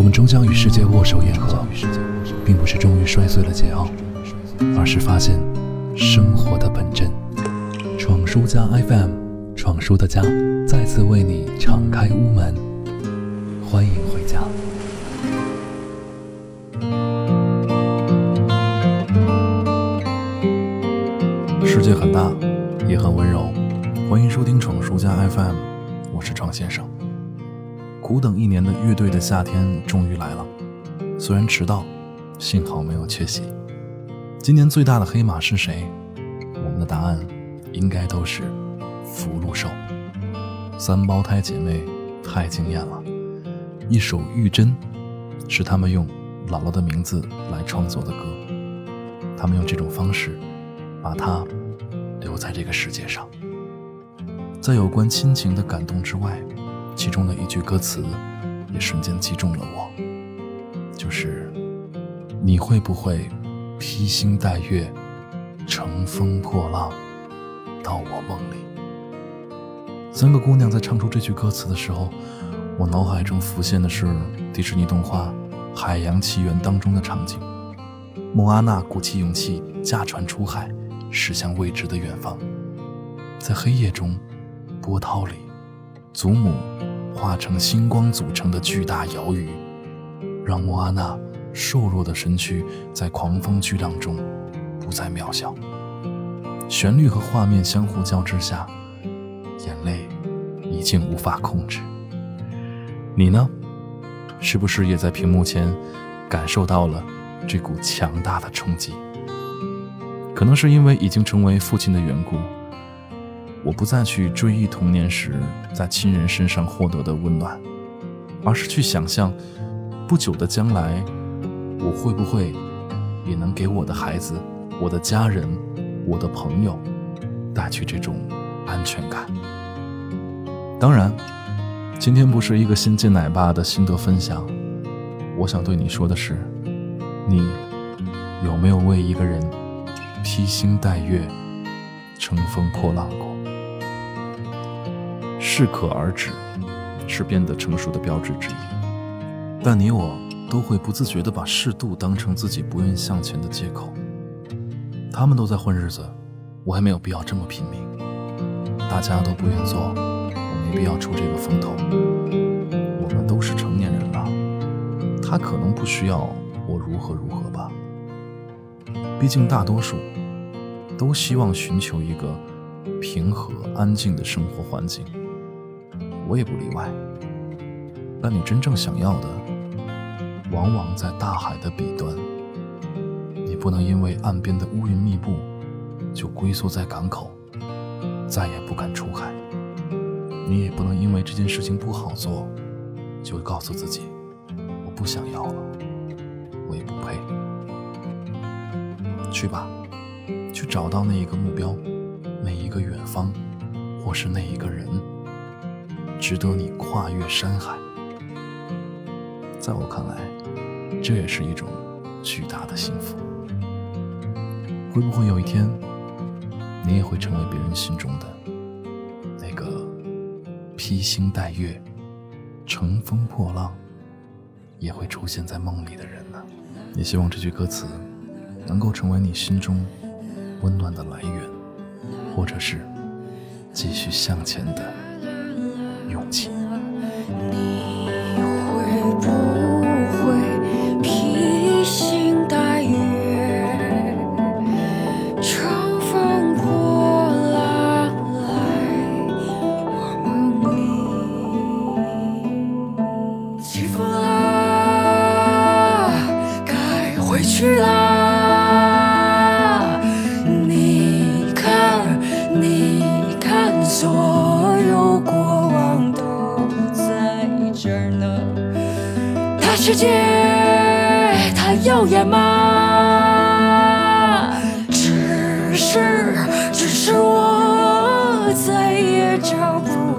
我们终将与世界握手言和，并不是终于摔碎了桀骜，而是发现生活的本真。闯书家 FM，闯书的家再次为你敞开屋门，欢迎回家。世界很大，也很温柔。欢迎收听闯书家 FM，我是闯先生。苦等一年的乐队的夏天终于来了，虽然迟到，幸好没有缺席。今年最大的黑马是谁？我们的答案应该都是福禄寿。三胞胎姐妹太惊艳了，一首《玉珍》是他们用姥姥的名字来创作的歌，他们用这种方式把她留在这个世界上。在有关亲情的感动之外。其中的一句歌词，也瞬间击中了我，就是“你会不会披星戴月，乘风破浪，到我梦里？”三个姑娘在唱出这句歌词的时候，我脑海中浮现的是迪士尼动画《海洋奇缘》当中的场景：莫阿娜鼓起勇气驾船出海，驶向未知的远方，在黑夜中，波涛里，祖母。化成星光组成的巨大鳐鱼，让莫阿娜瘦弱的身躯在狂风巨浪中不再渺小。旋律和画面相互交织下，眼泪已经无法控制。你呢？是不是也在屏幕前感受到了这股强大的冲击？可能是因为已经成为父亲的缘故。我不再去追忆童年时在亲人身上获得的温暖，而是去想象，不久的将来，我会不会也能给我的孩子、我的家人、我的朋友带去这种安全感。当然，今天不是一个新晋奶爸的心得分享，我想对你说的是，你有没有为一个人披星戴月、乘风破浪过？适可而止，是变得成熟的标志之一。但你我都会不自觉地把适度当成自己不愿向前的借口。他们都在混日子，我还没有必要这么拼命。大家都不愿做，我没必要出这个风头。我们都是成年人了，他可能不需要我如何如何吧。毕竟大多数都希望寻求一个平和安静的生活环境。我也不例外，但你真正想要的，往往在大海的彼端。你不能因为岸边的乌云密布，就龟缩在港口，再也不敢出海。你也不能因为这件事情不好做，就告诉自己，我不想要了，我也不配。去吧，去找到那一个目标，那一个远方，或是那一个人。值得你跨越山海，在我看来，这也是一种巨大的幸福。会不会有一天，你也会成为别人心中的那个披星戴月、乘风破浪，也会出现在梦里的人呢？也希望这句歌词能够成为你心中温暖的来源，或者是继续向前的。金儿，你会不会披星戴月，乘风破浪来我梦里？起风了，该回去了。你看，你看，我。世界它耀眼吗？只是，只是我再也找不。